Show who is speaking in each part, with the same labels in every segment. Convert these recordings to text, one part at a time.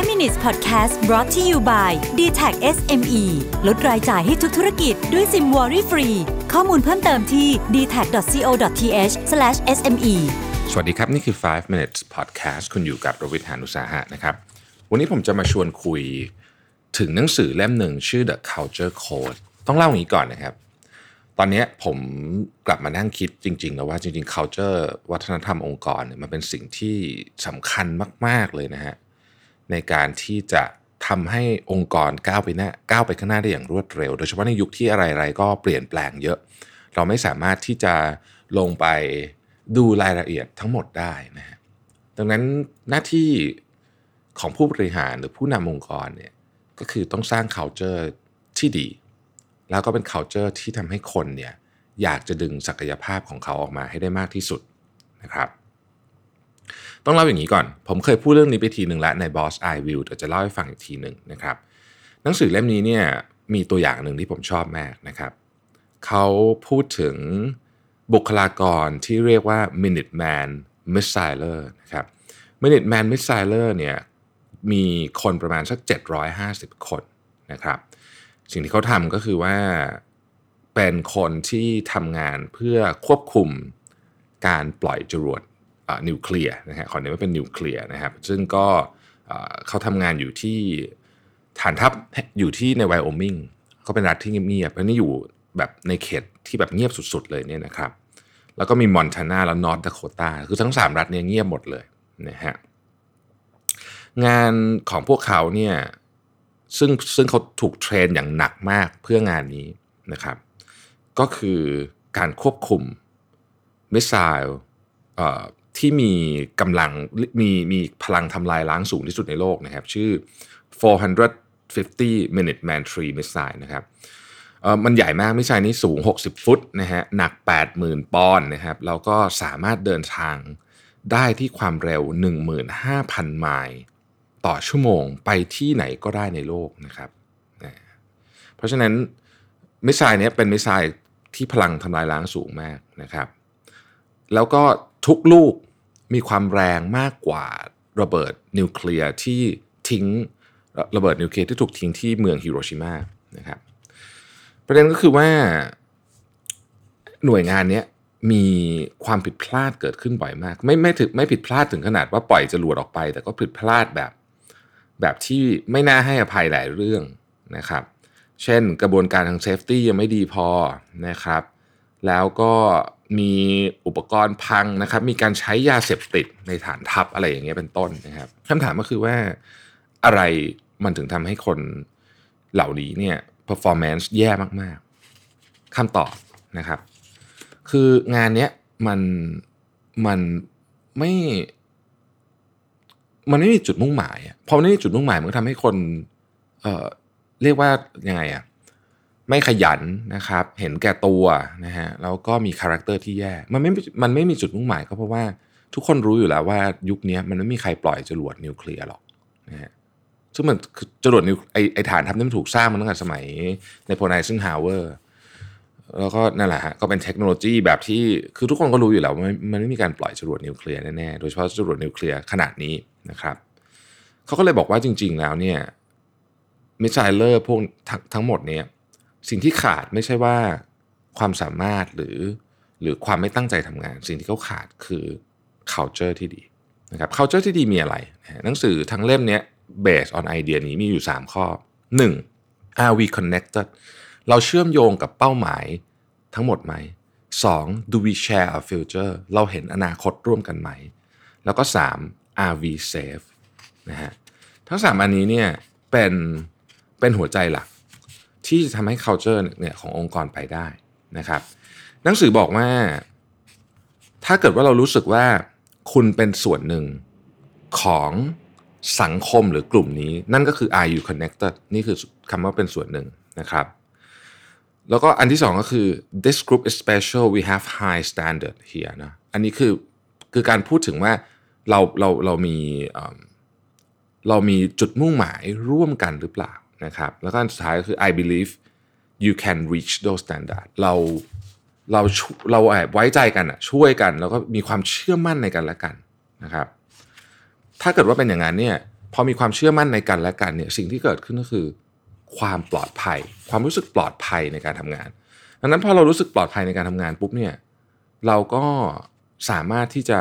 Speaker 1: 5 minutes podcast brought to you by d t a c SME ลดรายจ่ายให้ทุกธุรกิจด้วยซิมวอรี่ฟรี ข้อมูลเพิ่มเติมที่ d t a c c o t h s m e
Speaker 2: สวัสดีครับ นี่คือ 5 minutes podcast คุณอยู่กับรวิทยานุสาหะนะครับ วันนี้ผมจะมาชวนคุยถึงหนังสือเล่มหนึ่งชื่อ The Culture Code ต้องเล่าอย่างนี้ก่อนนะครับ ตอนนี้ผมกลับมานั่งคิดจริงๆ แล้วว่าจริงๆ culture วัฒนธรรมองค์กรเนี่ยมันเป็นสิ่งที่สำคัญมาก ๆ เลยนะฮะ ในการที่จะทำให้องค์กรก้าวไปหน้าก้าวไปข้างหน้าได้อย่างรวดเร็ว โดยเฉพาะในยุคที่อะไรๆก็เปลี่ยนแปลงเยอะ เราไม่สามารถที่จะลงไปดูรายละเอียดทั้งหมดได้นะฮะดังนั้นหน้าที่ของผู้บริหารหรือผู้นำองค์กรเนี่ยก็คือต้องสร้าง culture ที่ดี แล้วก็เป็น culture ที่ทำให้คนเนี่ยอยากจะดึงศักยภาพของเขาออกมาให้ได้มากที่สุดนะครับ ต้องเล่าอย่างนี้ก่อน ผมเคยพูดเรื่องนี้ไปทีหนึ่งแล้วใน Boss I Will แต่จะเล่าให้ฟังอีกทีหนึ่งนะครับ หนังสือเล่มนี้เนี่ยมีตัวอย่างหนึ่งที่ผมชอบมากนะครับเขาพูดถึงบุคลากรที่เรียกว่า Minuteman Missiler นะครับ Minuteman Missiler เนี่ยมีคนประมาณสัก 750 คนนะครับ สิ่งที่เขาทำก็คือว่าเป็นคนที่ทำงานเพื่อควบคุมการปล่อยจรวด นิวเคลียร์นะฮะขอเน้นว่าเป็นนิวเคลียร์นะครับซึ่งก็เขาทำงานอยู่ที่ฐานทัพอยู่ที่ในไวโอมิงก็เป็นรัฐที่เงียบๆแล้วนี่อยู่แบบในเขตที่แบบเงียบสุดๆ เลยเนี่ยนะครับ แล้วก็มีมอนทานาและนอร์ทดาโคตาคือทั้ง 3 รัฐเนี่ยเงียบหมดเลยนะฮะงานของพวกเขาเนี่ยซึ่งซึ่งเขาถูก train อย่างหนักมากเพื่องานนี้นะครับ ก็คือการควบคุม missile ที่มีกำลังมีมีพลังทำลายล้างสูงที่สุดในโลกนะครับ ชื่อ 450 Minuteman Three missile นะครับมันใหญ่มาก missile นี้สูง 60 ฟุตนะฮะหนัก 80,000 ปอนด์นะครับแล้วก็สามารถเดินทางได้ที่ความเร็ว 15,000 ไมล์ต่อชั่วโมงไปที่ไหนก็ได้ในโลกนะครับนะเพราะฉะนั้น missile นี้เป็น missile ที่พลังทำลายล้างสูงมากนะครับ แล้วก็ทุกลูก มีความแรงมากกว่าระเบิดนิวเคลียร์ที่ทิ้งระเบิดนิวเคลียร์ที่ถูกทิ้งที่เมืองฮิโรชิมานะครับประเด็นก็คือว่าหน่วยงานนี้มีความผิดพลาดเกิดขึ้นบ่อยมาก ไม่ไม่ถึงไม่ผิดพลาดถึงขนาดว่าปล่อยจรวดออกไป แต่ก็ผิดพลาดแบบแบบที่ไม่น่าให้อภัยหลายเรื่องนะครับ เช่นกระบวนการทาง safety ยังไม่ดีพอนะครับ แล้วก็มีอุปกรณ์พังนะครับ มีการใช้ยาเสพติดในฐานทัพอะไรอย่างเงี้ยเป็นต้นนะครับคำถามก็คือว่าอะไรมันถึงทำให้คนเหล่านี้เนี่ย performance แย่มากๆคำตอบนะครับ คืองานเนี้ยมันมันไม่ มันไม่มีจุดมุ่งหมายพอมันไม่มีจุดมุ่งหมายมันก็ทำให้คน เอ่อเรียกว่ายังไงอะ ไม่ขยันนะครับ เห็นแก่ตัวนะฮะแล้วก็มี character ที่แย่ มันไม่มันไม่มีจุดมุ่งหมายก็เพราะว่าทุกคนรู้อยู่แล้วว่ายุคนี้มันไม่มีใครปล่อยจรวดนิวเคลียร์หรอกนะฮะซึ่งมันจรวดนิวไอ้ไอ้ฐานทัพนี่มันถูกสร้างมาตั้งแต่สมัยนายพลไอเซนฮาวเวอร์แล้วก็นั่นแหละฮะก็เป็นเทคโนโลยีแบบที่คือทุกคนก็รู้อยู่แล้วว่ามันมันไม่มีการปล่อยจรวดนิวเคลียร์แน่ๆโดยเฉพาะจรวดนิวเคลียร์ขนาดนี้นะครับเขาก็เลยบอกว่าจริง ๆ แล้วเนี่ย missileer พวกทั้งทั้งหมดเนี่ย สิ่งที่ขาดไม่ใช่ว่าความสามารถหรือหรือความไม่ตั้งใจทำงาน สิ่งที่เขาขาดคือ culture ที่ดีนะครับ culture ที่ดีมีอะไร หนังสือทั้งเล่มเนี้ย based on ไอเดียนี้มีอยู่ 3 ข้อ 1. are we connected เราเชื่อมโยงกับเป้าหมายทั้งหมดไหม 2. do we share a future เราเห็นอนาคตร่วมกันไหม แล้วก็ 3. are we safe นะฮะทั้ง 3 อันนี้เนี่ยเป็นเป็นหัวใจหลัก ที่จะทำให้ culture เนี่ยขององค์กรไปได้นะครับหนังสือบอกว่า ถ้าเกิดว่าเรารู้สึกว่าคุณเป็นส่วนหนึ่งของสังคมหรือกลุ่มนี้ นั่นก็คือ are you connected นี่คือคำว่าเป็นส่วนหนึ่งนะครับ แล้วก็อันที่สองก็คือ this group is special we have high standard here นะอันนี้คือคือการพูดถึงว่าเราเราเรามีเอิ่มเรามีจุดมุ่งหมายร่วมกันหรือเปล่า นะครับแล้วก็อันสุดท้ายก็คือ I believe you can reach those standard เราเราเราแอบไว้ใจกันอะช่วยกันแล้วก็มีความเชื่อมั่นในกันและกันนะครับ ถ้าเกิดว่าเป็นอย่างนั้นเนี่ยพอมีความเชื่อมั่นในกันและกันเนี่ยสิ่งที่เกิดขึ้นก็คือ ความปลอดภัย ความรู้สึกปลอดภัยในการทำงาน ดังนั้นพอเรารู้สึกปลอดภัยในการทำงานปุ๊บเนี่ยเราก็สามารถที่จะ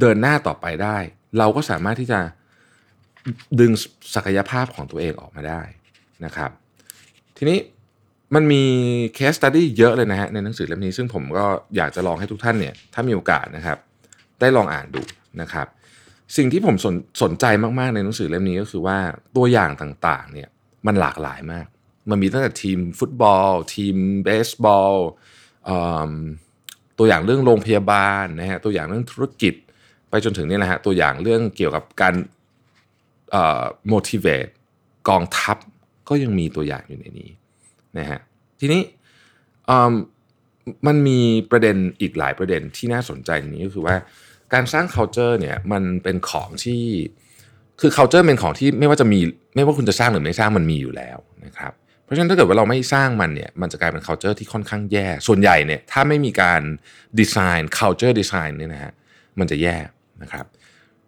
Speaker 2: เดินหน้าต่อไปได้ เราก็สามารถที่จะ ดึงศักยภาพของตัวเองออกมาได้นะครับ ทีนี้มันมี case study เยอะเลยนะฮะในหนังสือเล่มนี้ ซึ่งผมก็อยากจะลองให้ทุกท่านเนี่ยถ้ามีโอกาสนะครับ ได้ลองอ่านดูนะครับ สิ่งที่ผมสนสนใจมากๆในหนังสือเล่มนี้ก็คือว่าตัวอย่างต่างๆเนี่ยมันหลากหลายมาก มันมีตั้งแต่ทีมฟุตบอล ทีมเบสบอลตัวอย่างเรื่องโรงพยาบาลนะฮะตัวอย่างเรื่องธุรกิจ ไปจนถึงนี่แหละฮะตัวอย่างเรื่องเกี่ยวกับการ motivate กองทัพก็ยังมีตัวอย่างอยู่ในนี้นะฮะทีนี้มันมีประเด็นอีกหลายประเด็นที่น่าสนใจนี้ก็คือว่าการสร้าง culture เนี่ยมันเป็นของที่คือ culture เป็นของที่ไม่ว่าจะมีไม่ว่าคุณจะสร้างหรือไม่สร้างมันมีอยู่แล้วนะครับเพราะฉะนั้นถ้าเกิดว่าเราไม่สร้างมันเนี่ยมันจะกลายเป็น culture ที่ค่อนข้างแย่ ส่วนใหญ่เนี่ยถ้าไม่มีการ design culture design เนี่ยนะฮะมันจะแย่นะครับ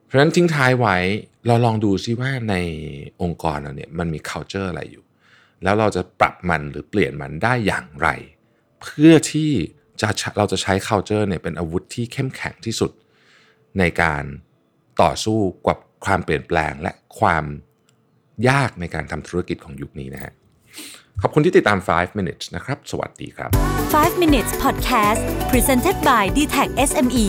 Speaker 2: เพราะฉะนั้นทิ้งท้ายไว้เราลองดูซิว่าในองค์กรเราเนี่ยมันมี culture อะไรอยู่ แล้วเราจะปรับมันหรือเปลี่ยนมันได้อย่างไร เพื่อที่จะเราจะใช้ culture เนี่ยเป็นอาวุธที่เข้มแข็งที่สุด ในการต่อสู้กับความเปลี่ยนแปลงและความยากในการทำธุรกิจของยุคนี้นะฮะขอบคุณที่ติดตาม 5 minutes นะครับ สวัสดีครับ
Speaker 1: 5 minutes podcast presented by d t e c h SME